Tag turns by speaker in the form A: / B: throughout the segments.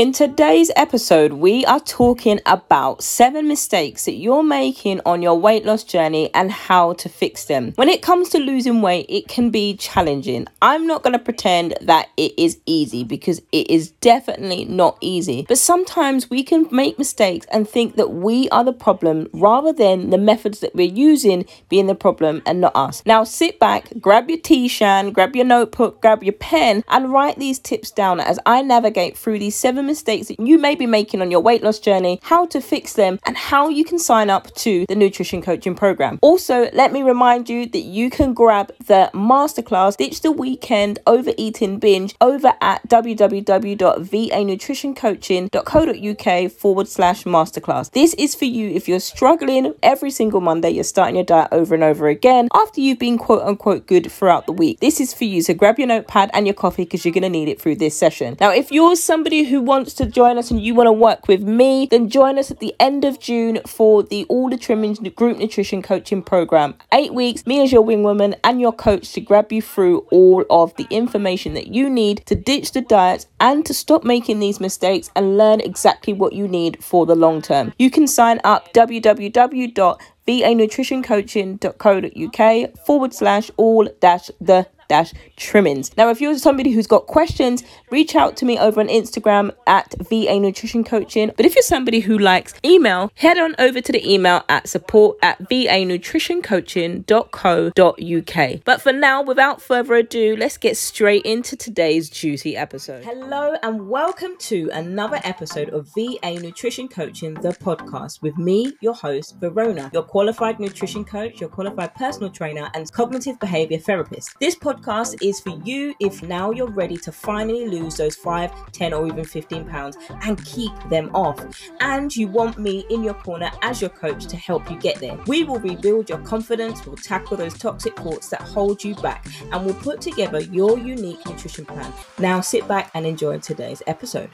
A: In today's episode, we are talking about seven mistakes that you're making on your weight loss journey and how to fix them. When it comes to losing weight, it can be challenging. I'm not going to pretend that it is easy because it is definitely not easy. But sometimes we can make mistakes and think that we are the problem rather than the methods that we're using being the problem and not us. Now, sit back, grab your tea, Shan, grab your notebook, grab your pen, and write these tips down as I navigate through these seven mistakes that you may be making on your weight loss journey, how to fix them, and how you can sign up to the nutrition coaching program. Also, let me remind you that you can grab the masterclass Ditch the Weekend Overeating Binge over at www.vanutritioncoaching.co.uk forward slash masterclass. This is for you if you're struggling every single Monday, you're starting your diet over and over again after you've been quote unquote good throughout the week. This is for you. So grab your notepad and your coffee because you're going to need it through this session. Now, if you're somebody who wants to join us and you want to work with me, then join us at the end of June for the All the Trimmings Group Nutrition Coaching Program. Eight weeks, me as your wing woman and your coach to grab you through all of the information that you need to ditch the diet and to stop making these mistakes and learn exactly what you need for the long term. You can sign up www.vanutritioncoaching.co.uk forward slash all dash the dash trimmings. Now, if you're somebody who's got questions, reach out to me over on Instagram at VA Nutrition Coaching. But if you're somebody who likes email, head on over to the email at support at VA Nutrition vanutritioncoaching.co.uk. But for now, without further ado, let's get straight into today's juicy episode. Hello, and welcome to another episode of VA Nutrition Coaching, the podcast, with me, your host, Verona, your qualified nutrition coach, your qualified personal trainer, and cognitive behavior therapist. This podcast podcast is for you if now you're ready to finally lose those 5, 10, or even 15 pounds and keep them off. And you want me in your corner as your coach to help you get there. We will rebuild your confidence, we'll tackle those toxic thoughts that hold you back, and we'll put together your unique nutrition plan. Now sit back and enjoy today's episode.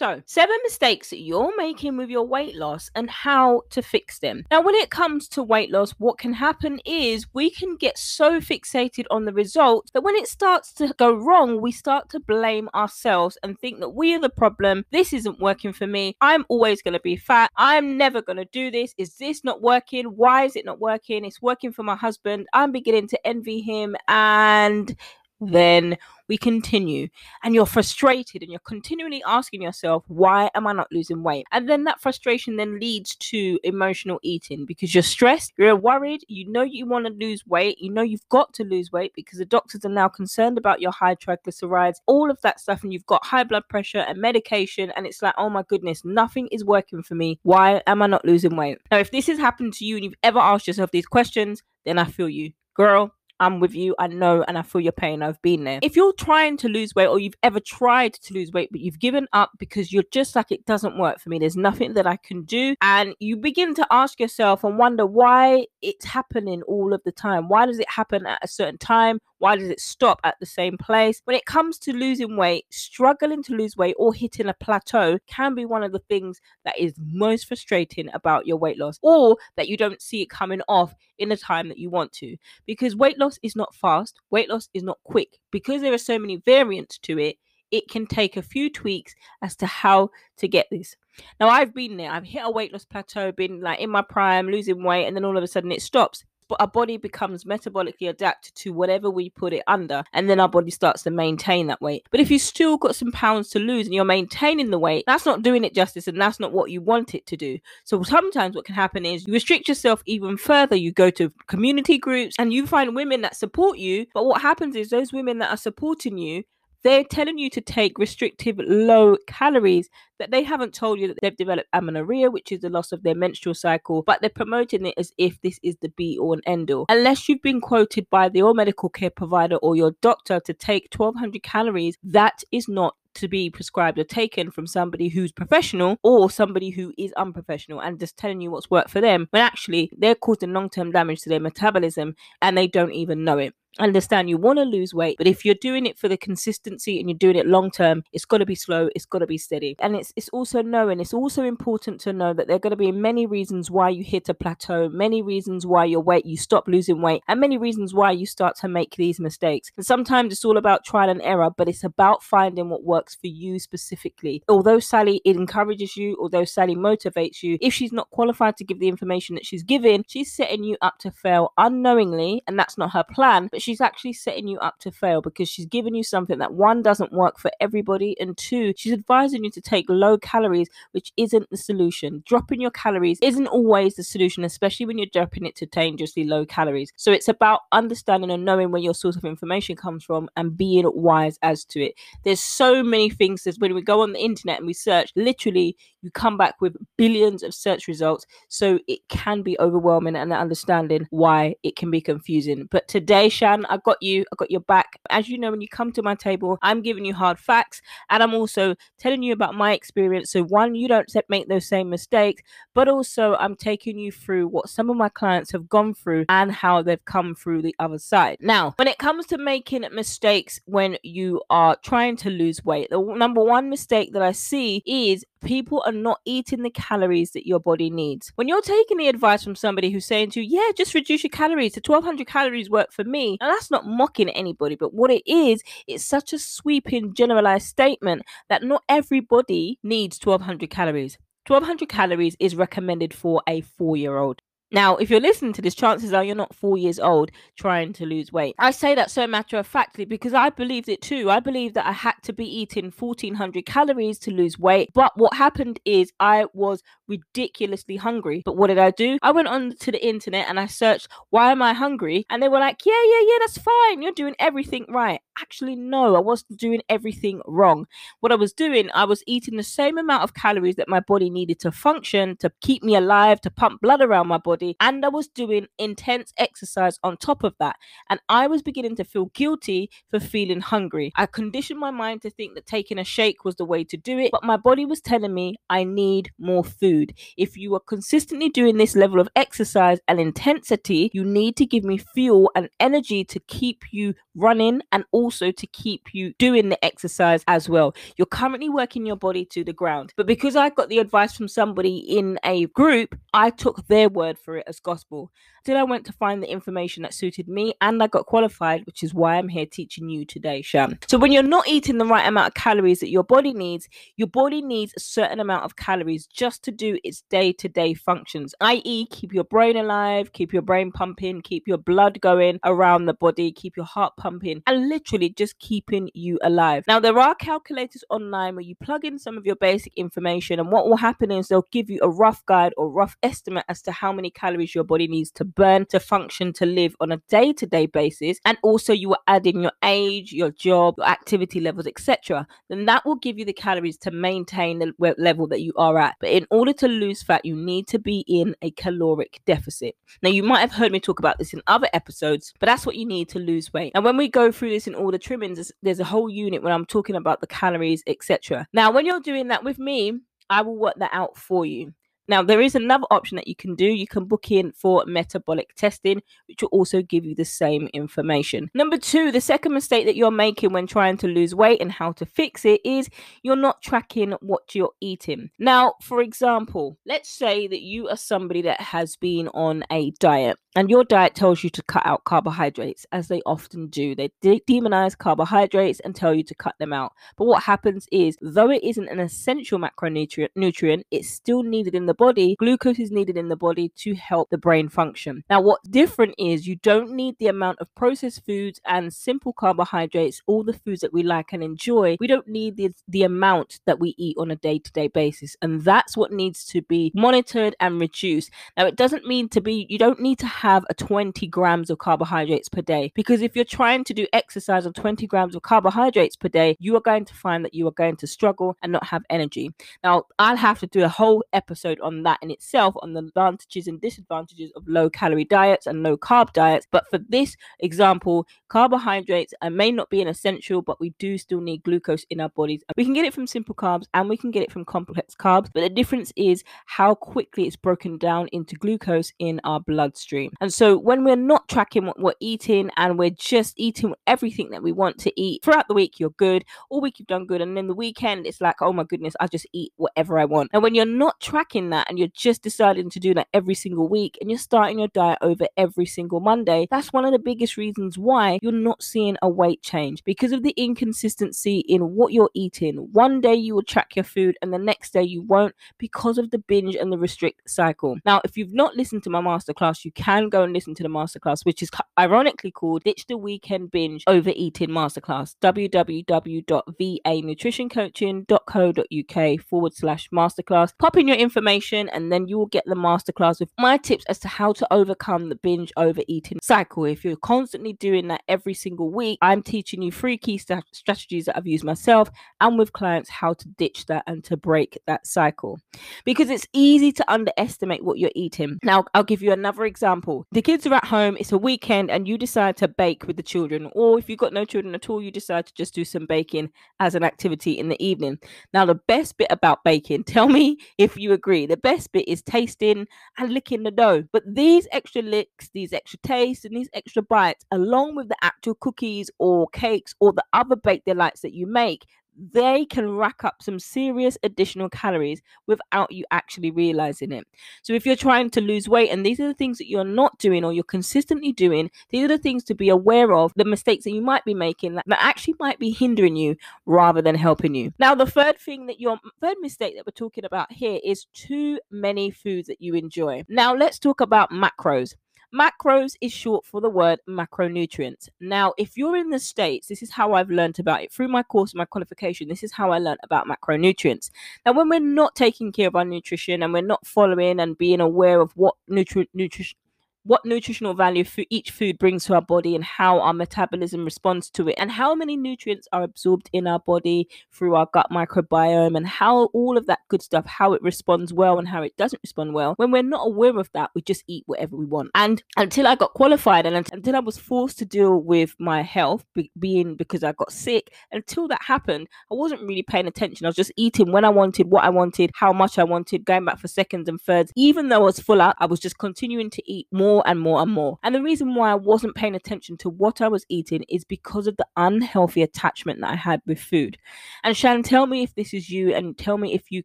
A: So, seven mistakes that you're making with your weight loss and how to fix them. Now, when it comes to weight loss, what can happen is we can get so fixated on the result that when it starts to go wrong, we start to blame ourselves and think that we are the problem. This isn't working for me. I'm always going to be fat. I'm never going to do this. Is this not working? Why is it not working? It's working for my husband. I'm beginning to envy him. And then we continue. And you're frustrated and you're continually asking yourself why am i not losing weight? And then that frustration then leads to emotional eating because you're stressed you're worried you know you want to lose weight you know you've got to lose weight because the doctors are now concerned about your high triglycerides all of that stuff and you've got high blood pressure and medication and it's like oh my goodness nothing is working for me. Why am i not losing weight? Now if this has happened to you and you've ever asked yourself these questions then i feel you. Girl I'm with you. I know and I feel your pain. I've been there. If you're trying to lose weight or you've ever tried to lose weight, but you've given up because you're just like, it doesn't work for me, there's nothing that I can do. And you begin to ask yourself and wonder why it's happening all of the time. Why does it happen at a certain time? Why does it stop at the same place? When it comes to losing weight, struggling to lose weight or hitting a plateau can be one of the things that is most frustrating about your weight loss, or that you don't see it coming off in the time that you want to. Because weight loss is not fast, weight loss is not quick. Because there are so many variants to it, it can take a few tweaks as to how to get this. Now, I've been there. I've hit a weight loss plateau, been like in my prime, losing weight, and then all of a sudden it stops our body becomes metabolically adapted to whatever we put it under, and then our body starts to maintain that weight. But if you still got some pounds to lose and you're maintaining the weight, that's not doing it justice, and that's not what you want it to do. So sometimes what can happen is you restrict yourself even further. You go to community groups and you find women that support you, but what happens is those women that are supporting you they're telling you to take restrictive low calories that they haven't told you that they've developed amenorrhea, which is the loss of their menstrual cycle, but they're promoting it as if this is the be all and end all. Unless you've been quoted by your medical care provider or your doctor to take 1200 calories, that is not to be prescribed or taken from somebody who's professional or somebody who is unprofessional and just telling you what's worked for them when actually they're causing long term damage to their metabolism and they don't even know it. Understand you want to lose weight but if you're doing it for the consistency and you're doing it long term it's got to be slow it's got to be steady. And it's it's also knowing it's also important to know that there are going to be many reasons why you hit a plateau many reasons why your weight you stop losing weight and many reasons why you start to make these mistakes. And sometimes it's all about trial and error but it's about finding what works for you specifically. Although sally encourages you although sally motivates you if she's not qualified to give the information that she's giving she's setting you up to fail unknowingly and that's not her plan but she's actually setting you up to fail because she's giving you something that one doesn't work for everybody, and two, she's advising you to take low calories, which isn't the solution. Dropping your calories isn't always the solution, especially when you're dropping it to dangerously low calories. So it's about understanding and knowing where your source of information comes from and being wise as to it. There's so many things that when we go on the internet and we search, literally you come back with billions of search results. So it can be overwhelming and understanding why it can be confusing. But today, I got you, I got your back. As you know, when you come to my table, I'm giving you hard facts and I'm also telling you about my experience. So, one, you don't make those same mistakes, but also I'm taking you through what some of my clients have gone through and how they've come through the other side. Now, when it comes to making mistakes when you are trying to lose weight, the number one mistake that I see is people are not eating the calories that your body needs. When you're taking the advice from somebody who's saying to you, yeah, just reduce your calories to 1200 calories work for me. Now that's not mocking anybody, but what it is, it's such a sweeping generalized statement that not everybody needs 1200 calories. 1200 calories is recommended for a four year old. Now, if you're listening to this, chances are you're not four years old trying to lose weight. I say that so matter of factly because I believed it too. I believed that I had to be eating 1400 calories to lose weight. But what happened is I was ridiculously hungry. But what did I do? I went on to the internet and I searched, why am I hungry? And they were like, yeah, yeah, yeah, that's fine. You're doing everything right. Actually, no, I wasn't doing everything wrong. What I was doing, I was eating the same amount of calories that my body needed to function, to keep me alive, to pump blood around my body. And I was doing intense exercise on top of that. And I was beginning to feel guilty for feeling hungry. I conditioned my mind to think that taking a shake was the way to do it, but my body was telling me I need more food food. If you are consistently doing this level of exercise and intensity, you need to give me fuel and energy to keep you running and also to keep you doing the exercise as well. You're currently working your body to the ground. But because I got the advice from somebody in a group, I took their word for it as gospel. Then I went to find the information that suited me and I got qualified, which is why I'm here teaching you today, Shan. So when you're not eating the right amount of calories that your body needs, your body needs a certain amount of calories just to do its day-to-day functions, i.e., keep your brain alive, keep your brain pumping, keep your blood going around the body, keep your heart pumping, and literally just keeping you alive. Now there are calculators online where you plug in some of your basic information, and what will happen is they'll give you a rough guide or rough estimate as to how many calories your body needs to burn, to function, to live on a day to day basis, and also you are adding your age, your job, your activity levels, etc., then that will give you the calories to maintain the level that you are at. But in order to lose fat, you need to be in a caloric deficit. Now, you might have heard me talk about this in other episodes, but that's what you need to lose weight. And when we go through this in all the trimmings, there's, there's a whole unit when I'm talking about the calories, etc. Now, when you're doing that with me, I will work that out for you. Now, there is another option that you can do. You can book in for metabolic testing, which will also give you the same information. Number two, the second mistake that you're making when trying to lose weight and how to fix it is you're not tracking what you're eating. Now, for example, let's say that you are somebody that has been on a diet and your diet tells you to cut out carbohydrates, as they often do. They de- demonize carbohydrates and tell you to cut them out. But what happens is, though it isn't an essential macronutrient, nutrient, it's still needed in the body. Glucose is needed in the body to help the brain function. Now, what's different is you don't need the amount of processed foods and simple carbohydrates, all the foods that we like and enjoy. We don't need the, the amount that we eat on a day to day basis. And that's what needs to be monitored and reduced. Now, it doesn't mean to be, you don't need to have a 20 grams of carbohydrates per day. Because if you're trying to do exercise of 20 grams of carbohydrates per day, you are going to find that you are going to struggle and not have energy. Now, I'll have to do a whole episode on that in itself, on the advantages and disadvantages of low calorie diets and low carb diets. But for this example, carbohydrates uh, may not be an essential, but we do still need glucose in our bodies. We can get it from simple carbs and we can get it from complex carbs, but the difference is how quickly it's broken down into glucose in our bloodstream. And so when we're not tracking what we're eating and we're just eating everything that we want to eat throughout the week, you're good. All week you've done good. And then the weekend, it's like, oh my goodness, I just eat whatever I want. And when you're not tracking that and you're just deciding to do that every single week and you're starting your diet over every single Monday, that's one of the biggest reasons why you're not seeing a weight change because of the inconsistency in what you're eating. One day you will track your food and the next day you won't because of the binge and the restrict cycle. Now, if you've not listened to my masterclass, you can go and listen to the masterclass, which is ironically called Ditch the Weekend Binge Overeating Masterclass. www.vanutritioncoaching.co.uk forward slash masterclass. Pop in your information and then you will get the masterclass with my tips as to how to overcome the binge overeating cycle. If you're constantly doing that every single week, I'm teaching you three key st- strategies that I've used myself and with clients how to ditch that and to break that cycle. Because it's easy to underestimate what you're eating. Now, I'll give you another example. The kids are at home, it's a weekend, and you decide to bake with the children. Or if you've got no children at all, you decide to just do some baking as an activity in the evening. Now, the best bit about baking, tell me if you agree, the best bit is tasting and licking the dough. But these extra licks, these extra tastes, and these extra bites, along with the actual cookies or cakes or the other baked delights that you make, they can rack up some serious additional calories without you actually realizing it. So, if you're trying to lose weight and these are the things that you're not doing or you're consistently doing, these are the things to be aware of, the mistakes that you might be making that, actually might be hindering you rather than helping you. Now, the third thing that your third mistake that we're talking about here is too many foods that you enjoy. Now, let's talk about macros. Macros is short for the word macronutrients. Now, if you're in the States, this is how I've learned about it through my course, my qualification. This is how I learned about macronutrients. Now, when we're not taking care of our nutrition and we're not following and being aware of what nutri- nutrition what nutritional value each food brings to our body and how our metabolism responds to it and how many nutrients are absorbed in our body through our gut microbiome and how all of that good stuff how it responds well and how it doesn't respond well. When we're not aware of that we just eat whatever we want. And until i got qualified and until i was forced to deal with my health be- being because i got sick until that happened i wasn't really paying attention. I was just eating when i wanted what i wanted how much i wanted going back for seconds and thirds. Even though i was full up i was just continuing to eat more more and more and more. And the reason why I wasn't paying attention to what I was eating is because of the unhealthy attachment that I had with food. And Shannon, tell me if this is you and tell me if you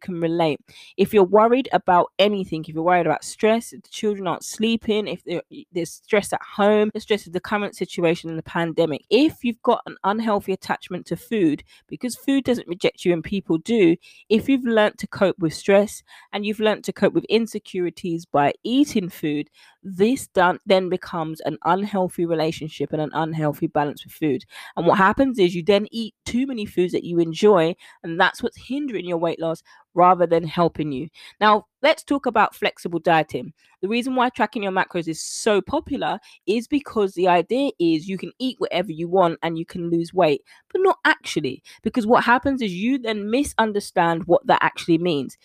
A: can relate. If you're worried about anything, if you're worried about stress, if the children aren't sleeping, if there's stress at home, the stress of the current situation in the pandemic, if you've got an unhealthy attachment to food, because food doesn't reject you and people do, if you've learned to cope with stress and you've learned to cope with insecurities by eating food, this done, then becomes an unhealthy relationship and an unhealthy balance with food. And what happens is you then eat too many foods that you enjoy, and that's what's hindering your weight loss rather than helping you. Now, let's talk about flexible dieting. The reason why tracking your macros is so popular is because the idea is you can eat whatever you want and you can lose weight, but not actually. Because what happens is you then misunderstand what that actually means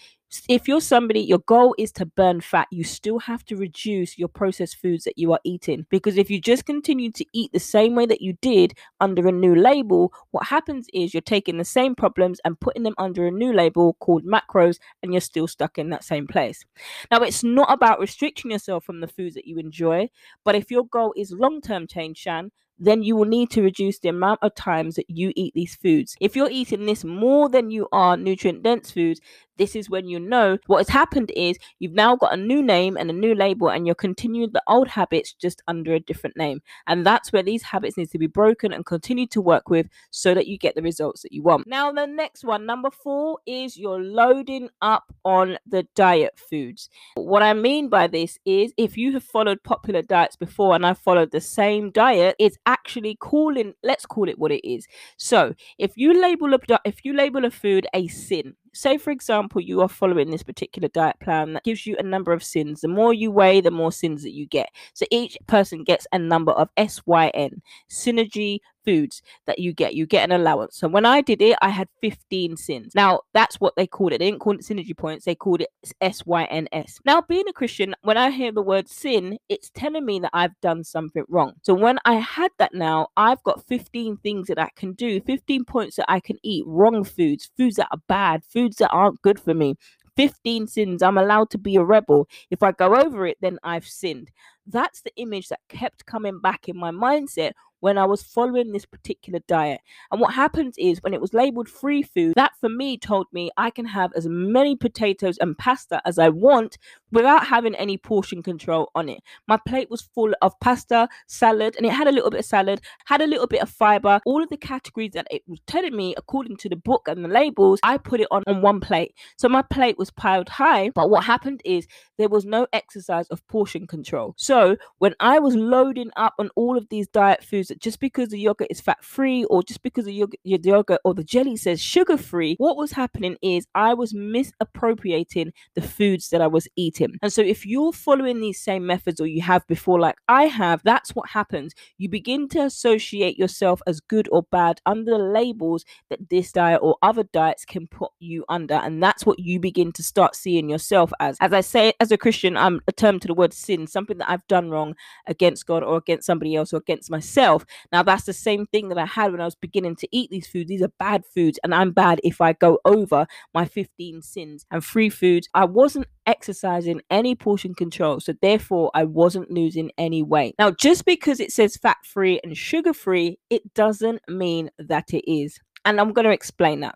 A: if you're somebody your goal is to burn fat you still have to reduce your processed foods that you are eating because if you just continue to eat the same way that you did under a new label what happens is you're taking the same problems and putting them under a new label called macros and you're still stuck in that same place now it's not about restricting yourself from the foods that you enjoy but if your goal is long-term change shan then you will need to reduce the amount of times that you eat these foods. If you're eating this more than you are nutrient dense foods, this is when you know what has happened is you've now got a new name and a new label and you're continuing the old habits just under a different name. And that's where these habits need to be broken and continue to work with so that you get the results that you want. Now, the next one, number four, is you're loading up on the diet foods. What I mean by this is if you have followed popular diets before and I followed the same diet, it's actually calling, let's call it what it is. So if you label a if you label a food a sin, say for example you are following this particular diet plan that gives you a number of sins. The more you weigh the more sins that you get. So each person gets a number of syn synergy foods that you get. You get an allowance. So when I did it, I had 15 sins. Now, that's what they called it. They didn't call it synergy points, they called it SYNS. Now, being a Christian, when I hear the word sin, it's telling me that I've done something wrong. So when I had that now, I've got 15 things that I can do, 15 points that I can eat, wrong foods, foods that are bad, foods that aren't good for me. 15 sins. I'm allowed to be a rebel. If I go over it, then I've sinned. That's the image that kept coming back in my mindset when I was following this particular diet. And what happens is when it was labeled free food, that for me told me I can have as many potatoes and pasta as I want without having any portion control on it. My plate was full of pasta, salad, and it had a little bit of salad, had a little bit of fiber. All of the categories that it was telling me, according to the book and the labels, I put it on on one plate. So my plate was piled high. But what happened is there was no exercise of portion control. So when I was loading up on all of these diet foods, that just because the yogurt is fat free or just because the yogurt, the yogurt or the jelly says sugar free, what was happening is I was misappropriating the foods that I was eating. And so if you're following these same methods or you have before, like I have, that's what happens. You begin to associate yourself as good or bad under the labels that this diet or other diets can put you under. And that's what you begin to start seeing yourself as. As I say, as a Christian, I'm a term to the word sin, something that I've done wrong against God or against somebody else or against myself. Now, that's the same thing that I had when I was beginning to eat these foods. These are bad foods, and I'm bad if I go over my 15 sins and free foods. I wasn't exercising any portion control. So therefore, I wasn't losing any weight. Now, just because it says fat free and sugar free, it doesn't mean that it is. And I'm going to explain that.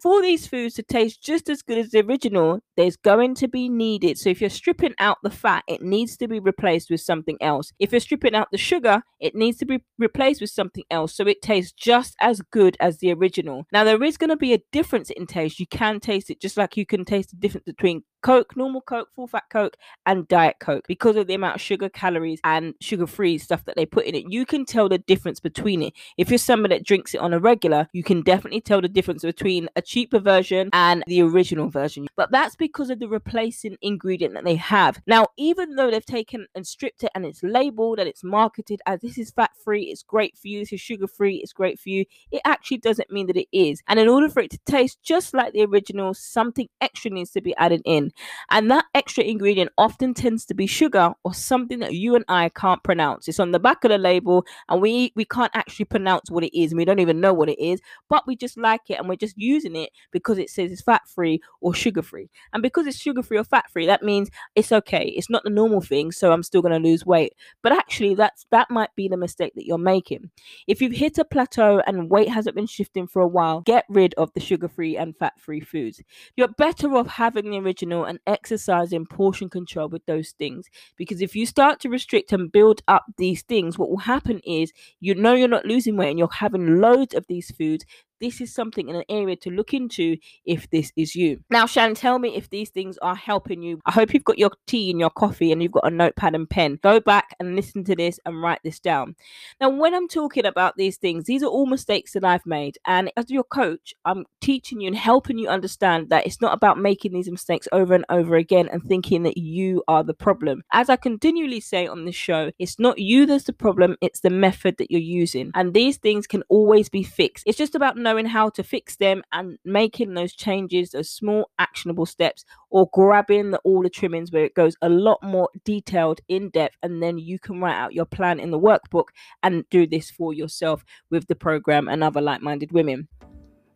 A: For these foods to taste just as good as the original, there's going to be needed. So if you're stripping out the fat, it needs to be replaced with something else. If you're stripping out the sugar, it needs to be replaced with something else so it tastes just as good as the original. Now there is going to be a difference in taste. You can taste it just like you can taste the difference between Coke, normal Coke, full fat Coke, and Diet Coke because of the amount of sugar, calories, and sugar free stuff that they put in it. You can tell the difference between it. If you're somebody that drinks it on a regular, you can definitely tell the difference between a cheaper version and the original version. But that's because of the replacing ingredient that they have. Now, even though they've taken and stripped it and it's labeled and it's marketed as this is fat free, it's great for you, this is sugar free, it's great for you, it actually doesn't mean that it is. And in order for it to taste just like the original, something extra needs to be added in. And that extra ingredient often tends to be sugar or something that you and I can't pronounce. It's on the back of the label and we we can't actually pronounce what it is and we don't even know what it is, but we just like it and we're just using it because it says it's fat free or sugar free. And because it's sugar free or fat free, that means it's okay. It's not the normal thing, so I'm still going to lose weight. But actually that's that might be the mistake that you're making. If you've hit a plateau and weight hasn't been shifting for a while, get rid of the sugar free and fat free foods. You're better off having the original and exercising portion control with those things. Because if you start to restrict and build up these things, what will happen is you know you're not losing weight and you're having loads of these foods this is something in an area to look into if this is you. Now, Shan, tell me if these things are helping you. I hope you've got your tea and your coffee and you've got a notepad and pen. Go back and listen to this and write this down. Now, when I'm talking about these things, these are all mistakes that I've made. And as your coach, I'm teaching you and helping you understand that it's not about making these mistakes over and over again and thinking that you are the problem. As I continually say on this show, it's not you that's the problem, it's the method that you're using. And these things can always be fixed. It's just about how to fix them and making those changes, those small actionable steps, or grabbing the, all the trimmings where it goes a lot more detailed, in depth, and then you can write out your plan in the workbook and do this for yourself with the program and other like minded women.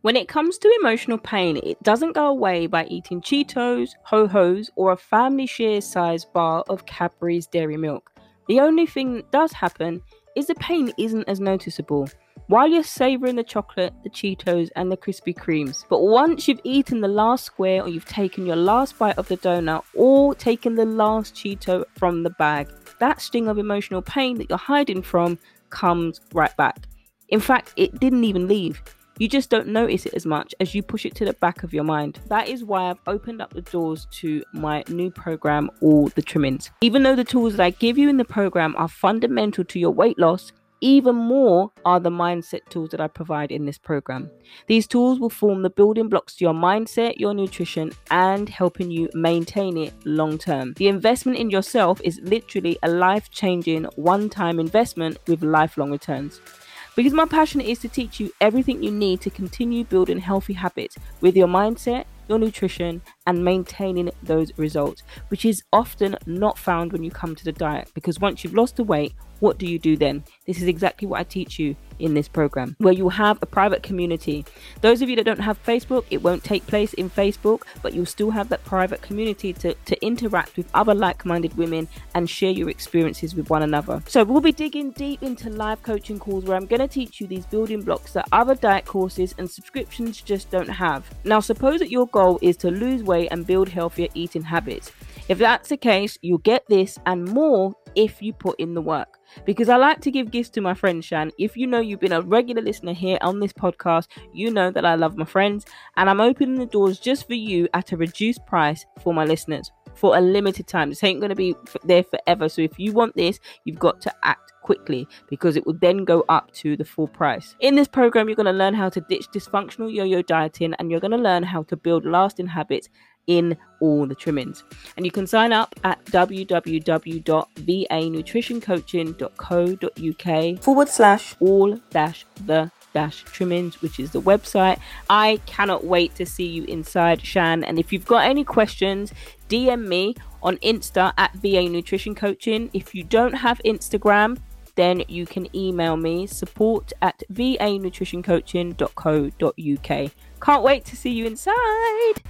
A: When it comes to emotional pain, it doesn't go away by eating Cheetos, Ho Ho's, or a family share size bar of Cadbury's dairy milk. The only thing that does happen is the pain isn't as noticeable while you're savoring the chocolate, the Cheetos, and the Krispy Kremes. But once you've eaten the last square, or you've taken your last bite of the donut, or taken the last Cheeto from the bag, that sting of emotional pain that you're hiding from comes right back. In fact, it didn't even leave. You just don't notice it as much as you push it to the back of your mind. That is why I've opened up the doors to my new program, All the Trimmings. Even though the tools that I give you in the program are fundamental to your weight loss, even more are the mindset tools that I provide in this program. These tools will form the building blocks to your mindset, your nutrition, and helping you maintain it long term. The investment in yourself is literally a life changing, one time investment with lifelong returns. Because my passion is to teach you everything you need to continue building healthy habits with your mindset, your nutrition, and maintaining those results, which is often not found when you come to the diet because once you've lost the weight, what do you do then? This is exactly what I teach you in this program, where you have a private community. Those of you that don't have Facebook, it won't take place in Facebook, but you'll still have that private community to, to interact with other like minded women and share your experiences with one another. So, we'll be digging deep into live coaching calls where I'm going to teach you these building blocks that other diet courses and subscriptions just don't have. Now, suppose that your goal is to lose weight and build healthier eating habits. If that's the case, you'll get this and more if you put in the work. Because I like to give gifts to my friends, Shan. If you know you've been a regular listener here on this podcast, you know that I love my friends, and I'm opening the doors just for you at a reduced price for my listeners for a limited time. This ain't going to be there forever. So if you want this, you've got to act quickly because it will then go up to the full price. In this program, you're going to learn how to ditch dysfunctional yo yo dieting and you're going to learn how to build lasting habits in all the trimmings. And you can sign up at www.vanutritioncoaching.co.uk forward slash all dash the dash trimmings, which is the website. I cannot wait to see you inside, Shan. And if you've got any questions, DM me on Insta at VA Nutrition Coaching. If you don't have Instagram, then you can email me support at vanutritioncoaching.co.uk. Can't wait to see you inside.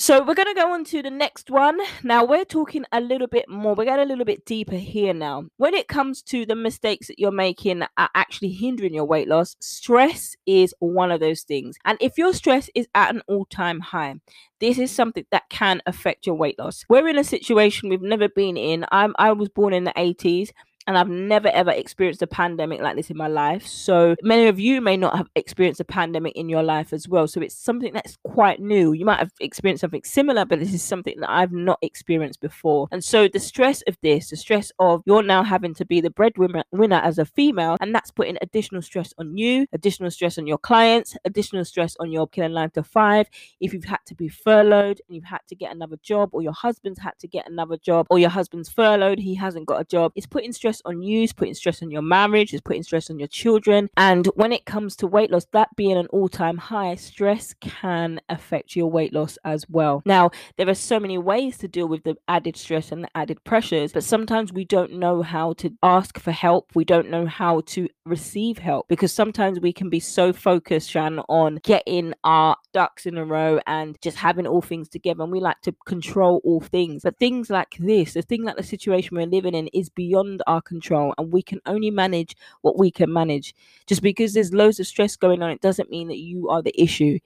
A: So we're going to go on to the next one. Now we're talking a little bit more. We're getting a little bit deeper here now. When it comes to the mistakes that you're making that are actually hindering your weight loss, stress is one of those things. And if your stress is at an all-time high, this is something that can affect your weight loss. We're in a situation we've never been in. I'm I was born in the 80s and I've never ever experienced a pandemic like this in my life. So many of you may not have experienced a pandemic in your life as well. So it's something that's quite new. You might have experienced something similar, but this is something that I've not experienced before. And so the stress of this, the stress of you're now having to be the breadwinner winner as a female, and that's putting additional stress on you, additional stress on your clients, additional stress on your killing nine to five. If you've had to be furloughed and you've had to get another job, or your husband's had to get another job, or your husband's furloughed, he hasn't got a job, it's putting stress stress on you, it's putting stress on your marriage, it's putting stress on your children. And when it comes to weight loss, that being an all time high, stress can affect your weight loss as well. Now, there are so many ways to deal with the added stress and the added pressures, but sometimes we don't know how to ask for help. We don't know how to receive help because sometimes we can be so focused, Shan, on getting our ducks in a row and just having all things together. And we like to control all things. But things like this, the thing like the situation we're living in, is beyond our control and we can only manage what we can manage. Just because there's loads of stress going on, it doesn't mean that you are the issue.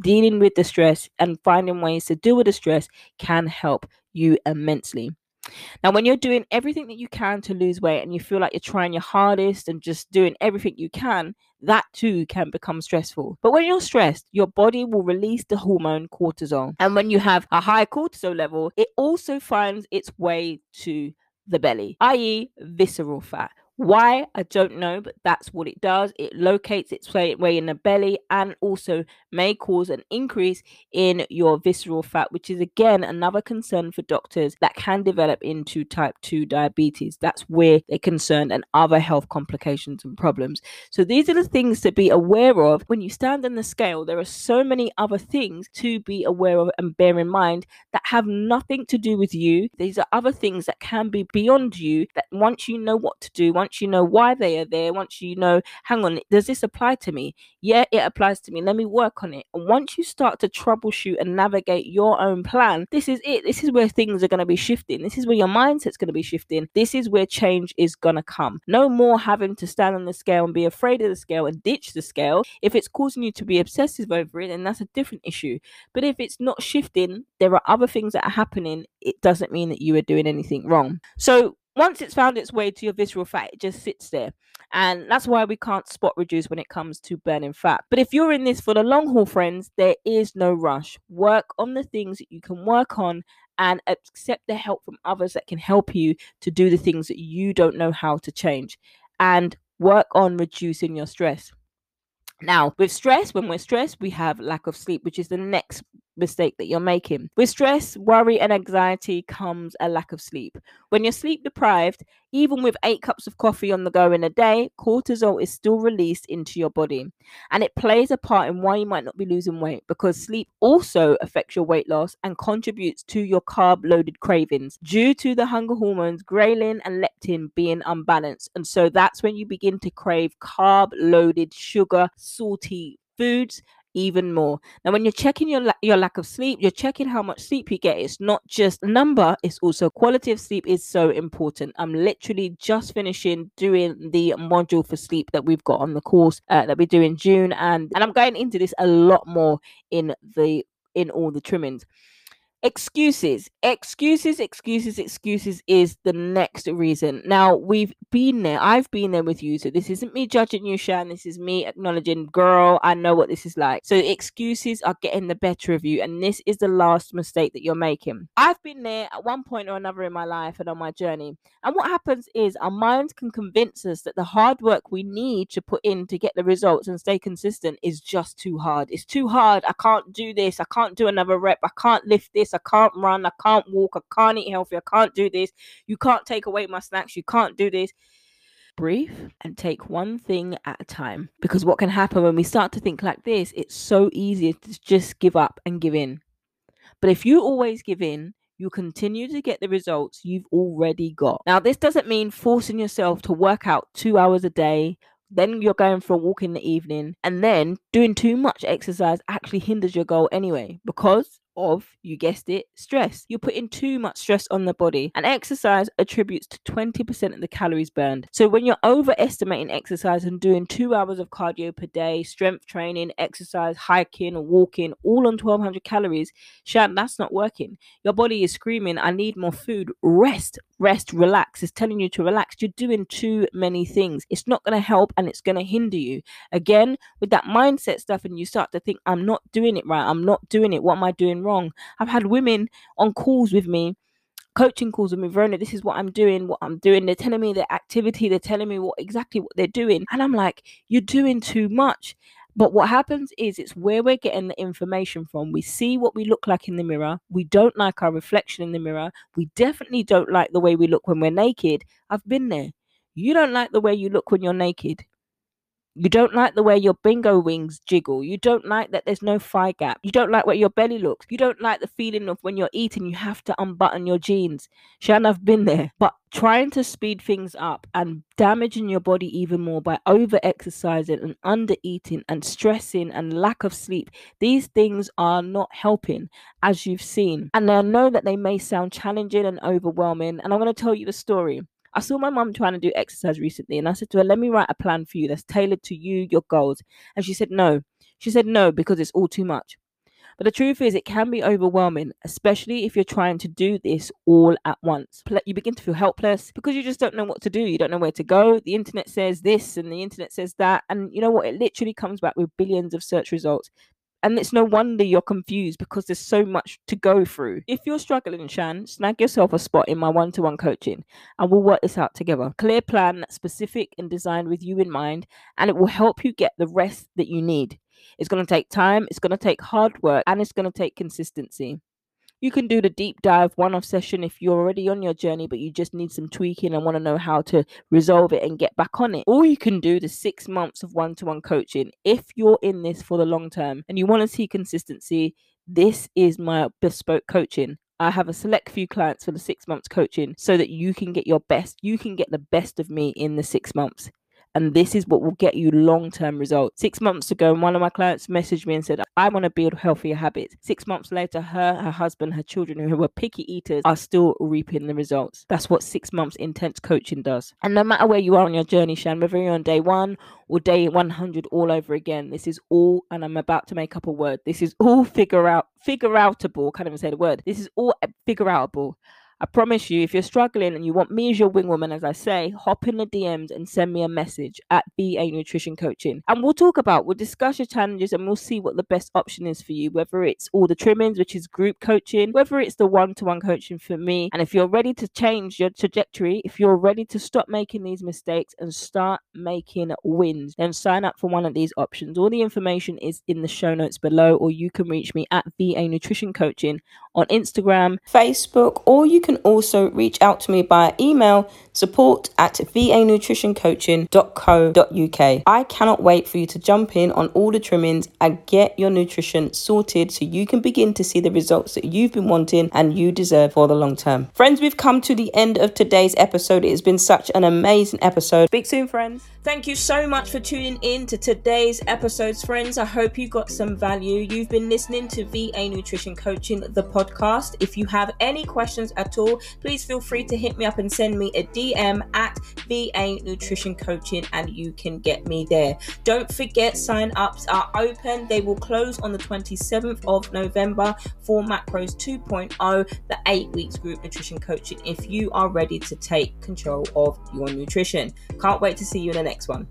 A: Dealing with the stress and finding ways to deal with the stress can help you immensely. Now, when you're doing everything that you can to lose weight and you feel like you're trying your hardest and just doing everything you can, that too can become stressful. But when you're stressed, your body will release the hormone cortisol. And when you have a high cortisol level, it also finds its way to the belly, i.e., visceral fat. Why? I don't know, but that's what it does. It locates its way, in the belly and also may cause an increase in your visceral fat, which is again another concern for doctors that can develop into type 2 diabetes. That's where they're concerned and other health complications and problems. So these are the things to be aware of when you stand on the scale. There are so many other things to be aware of and bear in mind that have nothing to do with you. These are other things that can be beyond you that once you know what to do, once once you know why they are there, once you know, hang on, does this apply to me? Yeah, it applies to me. Let me work on it. And once you start to troubleshoot and navigate your own plan, this is it. This is where things are going to be shifting. This is where your mindset's going to be shifting. This is where change is going to come. No more having to stand on the scale and be afraid of the scale and ditch the scale. If it's causing you to be obsessive over it, then that's a different issue. But if it's not shifting, there are other things that are happening. It doesn't mean that you are doing anything wrong. So once it's found its way to your visceral fat, it just sits there. And that's why we can't spot reduce when it comes to burning fat. But if you're in this for the long haul, friends, there is no rush. Work on the things that you can work on and accept the help from others that can help you to do the things that you don't know how to change. And work on reducing your stress. Now, with stress, when we're stressed, we have lack of sleep, which is the next mistake that you're making. With stress, worry, and anxiety comes a lack of sleep. When you're sleep deprived, even with eight cups of coffee on the go in a day, cortisol is still released into your body. And it plays a part in why you might not be losing weight because sleep also affects your weight loss and contributes to your carb loaded cravings due to the hunger hormones ghrelin and leptin being unbalanced. And so that's when you begin to crave carb loaded, sugar, salty foods even more. Now, when you're checking your la- your lack of sleep, you're checking how much sleep you get. It's not just number; it's also quality of sleep is so important. I'm literally just finishing doing the module for sleep that we've got on the course uh, that we do in June, and and I'm going into this a lot more in the in all the trimmings. Excuses, excuses, excuses, excuses is the next reason. Now, we've been there. I've been there with you. So, this isn't me judging you, Shan. This is me acknowledging, girl, I know what this is like. So, excuses are getting the better of you. And this is the last mistake that you're making. I've been there at one point or another in my life and on my journey. And what happens is our minds can convince us that the hard work we need to put in to get the results and stay consistent is just too hard. It's too hard. I can't do this. I can't do another rep. I can't lift this. I can't run. I can't walk. I can't eat healthy. I can't do this. You can't take away my snacks. You can't do this. Breathe and take one thing at a time. Because what can happen when we start to think like this, it's so easy to just give up and give in. But if you always give in, you continue to get the results you've already got. Now, this doesn't mean forcing yourself to work out two hours a day, then you're going for a walk in the evening, and then doing too much exercise actually hinders your goal anyway because of, you guessed it, stress. You're putting too much stress on the body, and exercise attributes to 20% of the calories burned. So, when you're overestimating exercise and doing two hours of cardio per day, strength training, exercise, hiking, or walking, all on 1200 calories, Shan, that's not working. Your body is screaming, I need more food. Rest, rest, relax. It's telling you to relax. You're doing too many things. It's not going to help and it's going to hinder you. Again, with that mindset stuff, and you start to think, I'm not doing it right. I'm not doing it. What am I doing wrong? I've had women on calls with me coaching calls with me, Verona, this is what I'm doing, what I'm doing. They're telling me their activity, they're telling me what exactly what they're doing. And I'm like, you're doing too much. But what happens is it's where we're getting the information from. We see what we look like in the mirror. We don't like our reflection in the mirror. We definitely don't like the way we look when we're naked. I've been there. You don't like the way you look when you're naked. You don't like the way your bingo wings jiggle. You don't like that there's no thigh gap. You don't like where your belly looks. You don't like the feeling of when you're eating, you have to unbutton your jeans. Shan, I've been there. But trying to speed things up and damaging your body even more by over exercising and under eating and stressing and lack of sleep, these things are not helping, as you've seen. And I know that they may sound challenging and overwhelming. And I'm going to tell you the story. I saw my mum trying to do exercise recently, and I said to her, Let me write a plan for you that's tailored to you, your goals. And she said, No. She said, No, because it's all too much. But the truth is, it can be overwhelming, especially if you're trying to do this all at once. You begin to feel helpless because you just don't know what to do. You don't know where to go. The internet says this and the internet says that. And you know what? It literally comes back with billions of search results and it's no wonder you're confused because there's so much to go through. If you're struggling, Shan, snag yourself a spot in my one to one coaching and we'll work this out together. Clear plan that's specific and designed with you in mind, and it will help you get the rest that you need. It's going to take time, it's going to take hard work, and it's going to take consistency. You can do the deep dive one off session if you're already on your journey, but you just need some tweaking and want to know how to resolve it and get back on it. Or you can do the six months of one to one coaching if you're in this for the long term and you want to see consistency. This is my bespoke coaching. I have a select few clients for the six months coaching so that you can get your best. You can get the best of me in the six months. And this is what will get you long term results. Six months ago, one of my clients messaged me and said, I want to build healthier habits. Six months later, her, her husband, her children who were picky eaters are still reaping the results. That's what six months intense coaching does. And no matter where you are on your journey, Shan, whether you're on day one or day 100 all over again, this is all, and I'm about to make up a word, this is all figure out, figure outable, can't even say the word. This is all figure outable. I promise you, if you're struggling and you want me as your wing woman, as I say, hop in the DMs and send me a message at VA Nutrition Coaching. And we'll talk about, we'll discuss your challenges and we'll see what the best option is for you, whether it's all the trimmings, which is group coaching, whether it's the one to one coaching for me. And if you're ready to change your trajectory, if you're ready to stop making these mistakes and start making wins, then sign up for one of these options. All the information is in the show notes below, or you can reach me at VA Nutrition Coaching on Instagram, Facebook, or you can also reach out to me by email support at vanutritioncoaching.co.uk. I cannot wait for you to jump in on all the trimmings and get your nutrition sorted so you can begin to see the results that you've been wanting and you deserve for the long term. Friends, we've come to the end of today's episode. It has been such an amazing episode. Speak soon, friends. Thank you so much for tuning in to today's episodes, friends. I hope you got some value. You've been listening to VA Nutrition Coaching, the podcast. If you have any questions at all, please feel free to hit me up and send me a DM at VA Nutrition Coaching and you can get me there. Don't forget, sign ups are open. They will close on the 27th of November for Macros 2.0, the eight weeks group nutrition coaching, if you are ready to take control of your nutrition. Can't wait to see you in the next one.